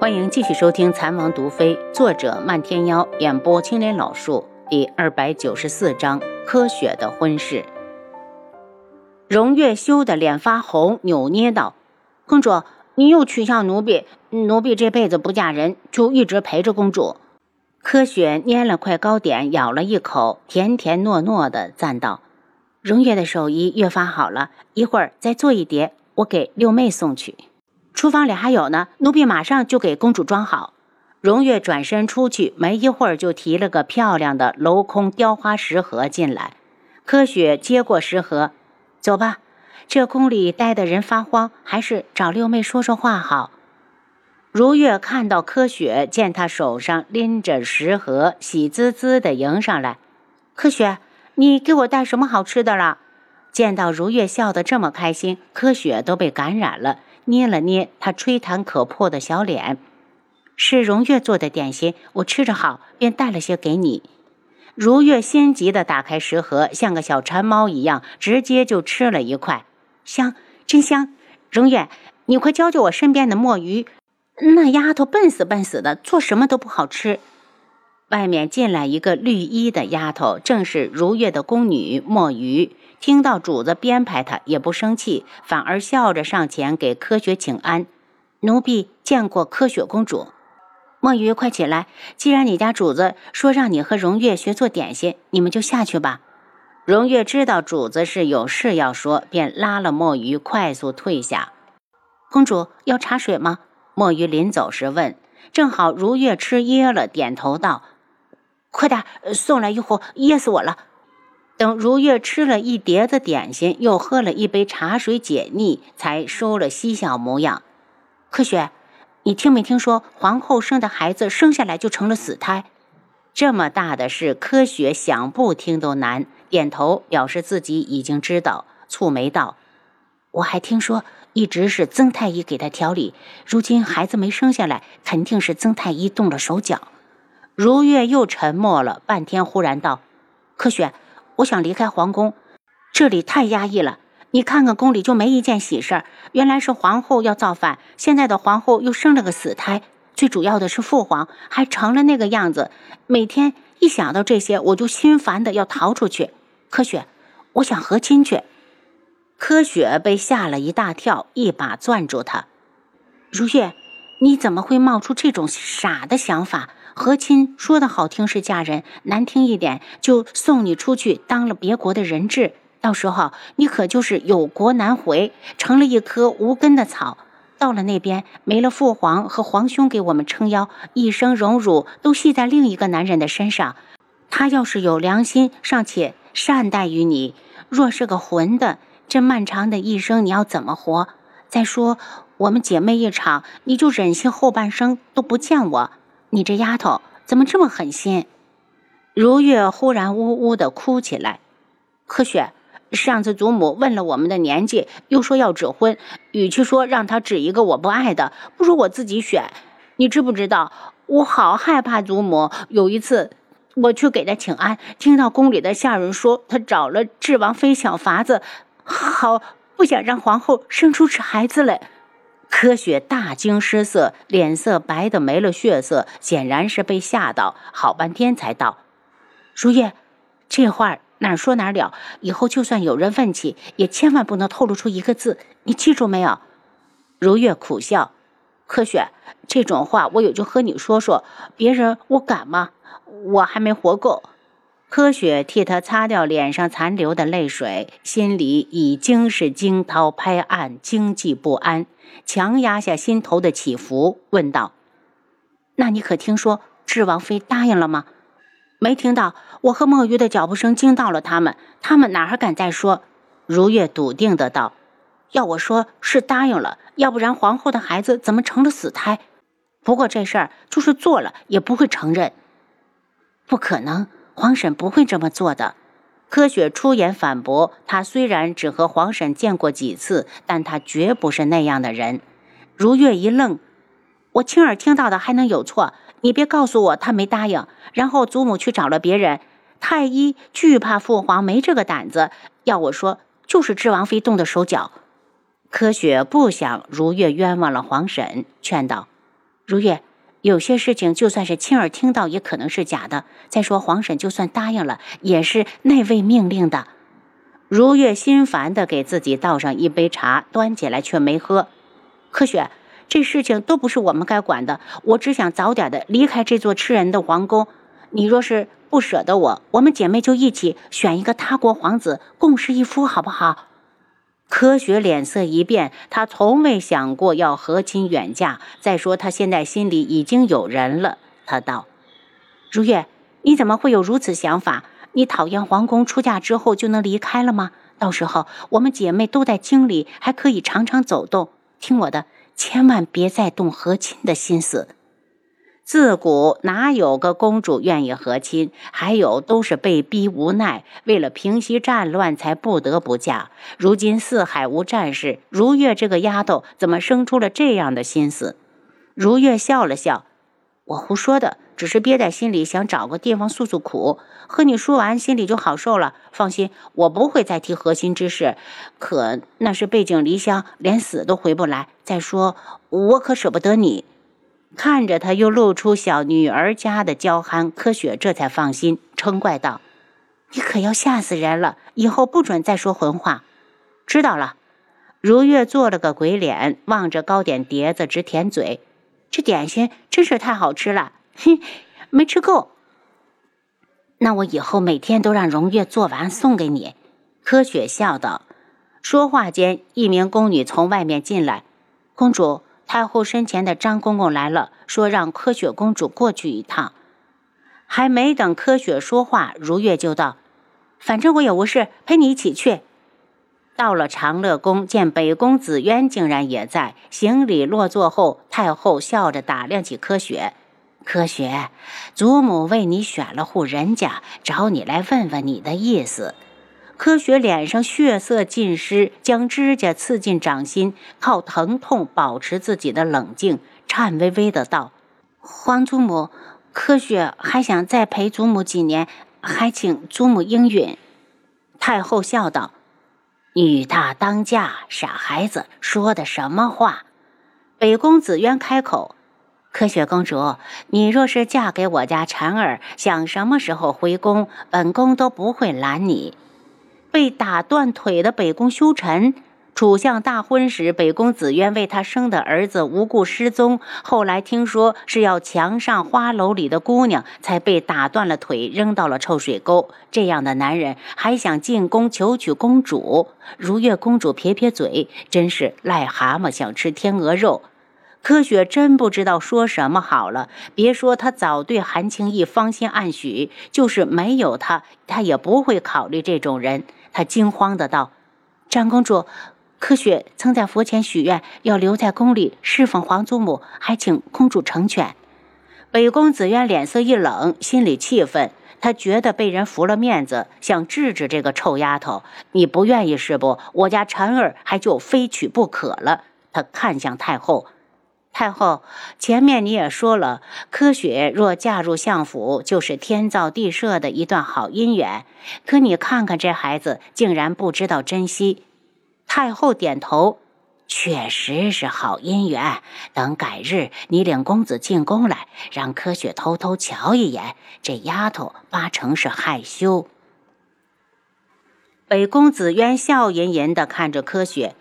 欢迎继续收听《残王毒妃》，作者漫天妖，演播青莲老树，第二百九十四章：柯雪的婚事。荣月羞得脸发红，扭捏道：“公主，你又取笑奴婢，奴婢这辈子不嫁人，就一直陪着公主。”柯雪捏了块糕点，咬了一口，甜甜糯糯的赞道：“荣月的手艺越发好了，一会儿再做一碟，我给六妹送去。”厨房里还有呢，奴婢马上就给公主装好。荣月转身出去，没一会儿就提了个漂亮的镂空雕花食盒进来。柯雪接过食盒，走吧，这宫里待的人发慌，还是找六妹说说话好。如月看到柯雪，见她手上拎着食盒，喜滋滋地迎上来。柯雪，你给我带什么好吃的了？见到如月笑得这么开心，柯雪都被感染了。捏了捏他吹弹可破的小脸，是荣月做的点心，我吃着好，便带了些给你。如月心急地打开食盒，像个小馋猫一样，直接就吃了一块，香，真香。荣月，你快教教我身边的墨鱼，那丫头笨死笨死的，做什么都不好吃。外面进来一个绿衣的丫头，正是如月的宫女墨鱼。听到主子编排她，也不生气，反而笑着上前给柯雪请安。奴婢见过柯雪公主。墨鱼，快起来！既然你家主子说让你和荣月学做点心，你们就下去吧。荣月知道主子是有事要说，便拉了墨鱼快速退下。公主要茶水吗？墨鱼临走时问。正好如月吃噎了，点头道。快点送来一壶，噎死我了！等如月吃了一碟子点心，又喝了一杯茶水解腻，才收了嬉笑模样。柯雪，你听没听说皇后生的孩子生下来就成了死胎？这么大的事，柯雪想不听都难。点头表示自己已经知道，蹙眉道：“我还听说一直是曾太医给他调理，如今孩子没生下来，肯定是曾太医动了手脚。”如月又沉默了半天，忽然道：“柯雪，我想离开皇宫，这里太压抑了。你看看宫里就没一件喜事儿。原来是皇后要造反，现在的皇后又生了个死胎，最主要的是父皇还成了那个样子。每天一想到这些，我就心烦的要逃出去。柯雪，我想和亲去。”柯雪被吓了一大跳，一把攥住他：“如月，你怎么会冒出这种傻的想法？”和亲说的好听是嫁人，难听一点就送你出去当了别国的人质。到时候你可就是有国难回，成了一棵无根的草。到了那边没了父皇和皇兄给我们撑腰，一生荣辱都系在另一个男人的身上。他要是有良心，尚且善待于你；若是个混的，这漫长的一生你要怎么活？再说我们姐妹一场，你就忍心后半生都不见我？你这丫头怎么这么狠心？如月忽然呜呜的哭起来。柯雪，上次祖母问了我们的年纪，又说要指婚，与其说让她指一个我不爱的，不如我自己选。你知不知道？我好害怕祖母。有一次，我去给她请安，听到宫里的下人说她找了智王妃想法子，好不想让皇后生出孩子来。柯雪大惊失色，脸色白的没了血色，显然是被吓到。好半天才道：“如月，这话哪说哪了。以后就算有人问起，也千万不能透露出一个字。你记住没有？”如月苦笑：“柯雪，这种话我也就和你说说，别人我敢吗？我还没活够。”柯雪替他擦掉脸上残留的泪水，心里已经是惊涛拍岸，惊悸不安，强压下心头的起伏，问道：“那你可听说智王妃答应了吗？”“没听到。”我和墨鱼的脚步声惊到了他们，他们哪还敢再说？如月笃定的道：“要我说是答应了，要不然皇后的孩子怎么成了死胎？不过这事儿就是做了，也不会承认。不可能。”皇婶不会这么做的，柯雪出言反驳。她虽然只和皇婶见过几次，但她绝不是那样的人。如月一愣：“我亲耳听到的还能有错？你别告诉我他没答应，然后祖母去找了别人。太医惧怕父皇，没这个胆子。要我说，就是智王妃动的手脚。”柯雪不想如月冤枉了皇婶，劝道：“如月，有些事情就算是亲耳听到，也可能是假的。再说皇婶就算答应了，也是那位命令的。如月心烦的给自己倒上一杯茶，端起来却没喝。柯雪，这事情都不是我们该管的。我只想早点的离开这座吃人的皇宫。你若是不舍得我，我们姐妹就一起选一个他国皇子，共侍一夫，好不好？柯雪脸色一变，她从未想过要和亲远嫁。再说，她现在心里已经有人了。她道：“如月，你怎么会有如此想法？你讨厌皇宫，出嫁之后就能离开了吗？到时候我们姐妹都在京里，还可以常常走动。听我的，千万别再动和亲的心思。”自古哪有个公主愿意和亲？还有都是被逼无奈，为了平息战乱才不得不嫁。如今四海无战事，如月这个丫头怎么生出了这样的心思？如月笑了笑：“我胡说的，只是憋在心里，想找个地方诉诉苦。和你说完，心里就好受了。放心，我不会再提和亲之事。可那是背井离乡，连死都回不来。再说，我可舍不得你。”看着他又露出小女儿家的娇憨，柯雪这才放心，嗔怪道：“你可要吓死人了！以后不准再说混话。”知道了。如月做了个鬼脸，望着糕点碟子直舔嘴。这点心真是太好吃了，嘿，没吃够。那我以后每天都让荣月做完送给你。”柯雪笑道。说话间，一名宫女从外面进来，公主。太后身前的张公公来了，说让柯雪公主过去一趟。还没等柯雪说话，如月就道：“反正我也无事，陪你一起去。”到了长乐宫，见北宫紫渊竟然也在，行礼落座后，太后笑着打量起柯雪：“柯雪，祖母为你选了户人家，找你来问问你的意思。”柯雪脸上血色尽失，将指甲刺进掌心，靠疼痛保持自己的冷静，颤巍巍的道：“皇祖母，柯雪还想再陪祖母几年，还请祖母应允。”太后笑道：“女大当嫁，傻孩子说的什么话？”北宫紫渊开口：“柯雪公主，你若是嫁给我家婵儿，想什么时候回宫，本宫都不会拦你。”被打断腿的北宫修臣，楚相大婚时，北宫紫渊为他生的儿子无故失踪，后来听说是要墙上花楼里的姑娘，才被打断了腿，扔到了臭水沟。这样的男人还想进宫求娶公主？如月公主撇撇嘴，真是癞蛤蟆想吃天鹅肉。柯雪真不知道说什么好了。别说她早对韩青义芳心暗许，就是没有他，她也不会考虑这种人。他惊慌的道：“长公主，柯雪曾在佛前许愿，要留在宫里侍奉皇祖母，还请公主成全。”北宫紫渊脸色一冷，心里气愤，他觉得被人服了面子，想治治这个臭丫头。你不愿意是不？我家婵儿还就非娶不可了。他看向太后。太后，前面你也说了，柯雪若嫁入相府，就是天造地设的一段好姻缘。可你看看这孩子，竟然不知道珍惜。太后点头，确实是好姻缘。等改日，你领公子进宫来，让柯雪偷偷瞧一眼。这丫头八成是害羞。北宫子渊笑吟吟地看着柯雪。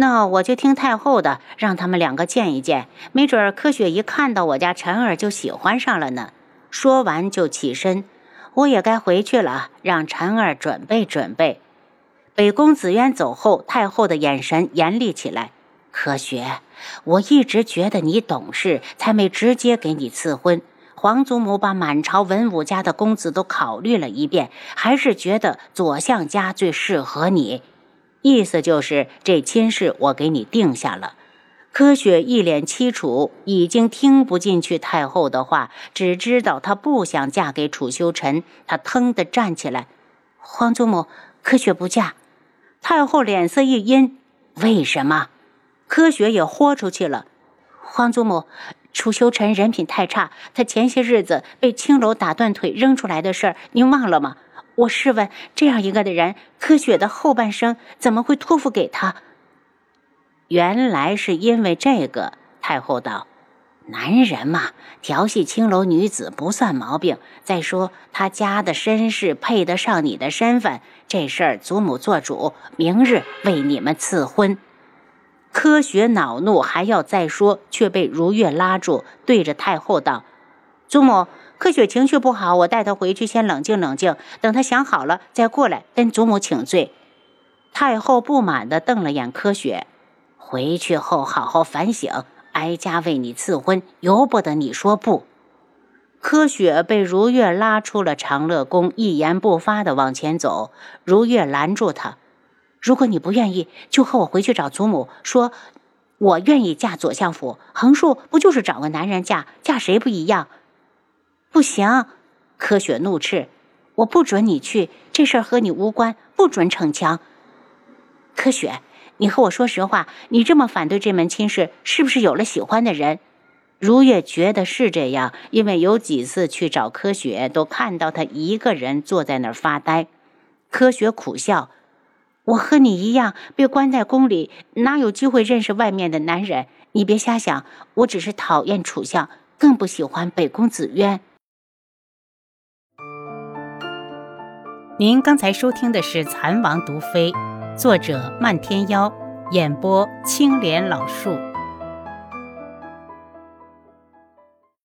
那我就听太后的，让他们两个见一见，没准儿柯雪一看到我家婵儿就喜欢上了呢。说完就起身，我也该回去了，让婵儿准备准备。北宫紫渊走后，太后的眼神严厉起来。柯雪，我一直觉得你懂事，才没直接给你赐婚。皇祖母把满朝文武家的公子都考虑了一遍，还是觉得左相家最适合你。意思就是这亲事我给你定下了。柯雪一脸凄楚，已经听不进去太后的话，只知道她不想嫁给楚修臣。她腾地站起来：“皇祖母，柯雪不嫁。”太后脸色一阴：“为什么？”柯雪也豁出去了：“皇祖母，楚修臣人品太差，他前些日子被青楼打断腿扔出来的事儿，您忘了吗？”我试问，这样一个的人，柯雪的后半生怎么会托付给他？原来是因为这个。太后道：“男人嘛，调戏青楼女子不算毛病。再说他家的身世配得上你的身份，这事儿祖母做主，明日为你们赐婚。科学恼怒，还要再说，却被如月拉住，对着太后道：“祖母，柯雪情绪不好，我带她回去先冷静冷静，等她想好了再过来跟祖母请罪。”太后不满地瞪了眼柯雪，回去后好好反省。哀家为你赐婚，由不得你说不。柯雪被如月拉出了长乐宫，一言不发地往前走。如月拦住他：“如果你不愿意，就和我回去找祖母，说我愿意嫁左相府。横竖不就是找个男人嫁？嫁谁不一样？”不行！柯雪怒斥：“我不准你去，这事儿和你无关，不准逞强。”柯雪。你和我说实话，你这么反对这门亲事，是不是有了喜欢的人？如月觉得是这样，因为有几次去找柯雪，都看到他一个人坐在那儿发呆。柯雪苦笑：“我和你一样，被关在宫里，哪有机会认识外面的男人？你别瞎想，我只是讨厌楚相，更不喜欢北宫紫渊。”您刚才收听的是《蚕王毒妃》。作者：漫天妖，演播：青莲老树。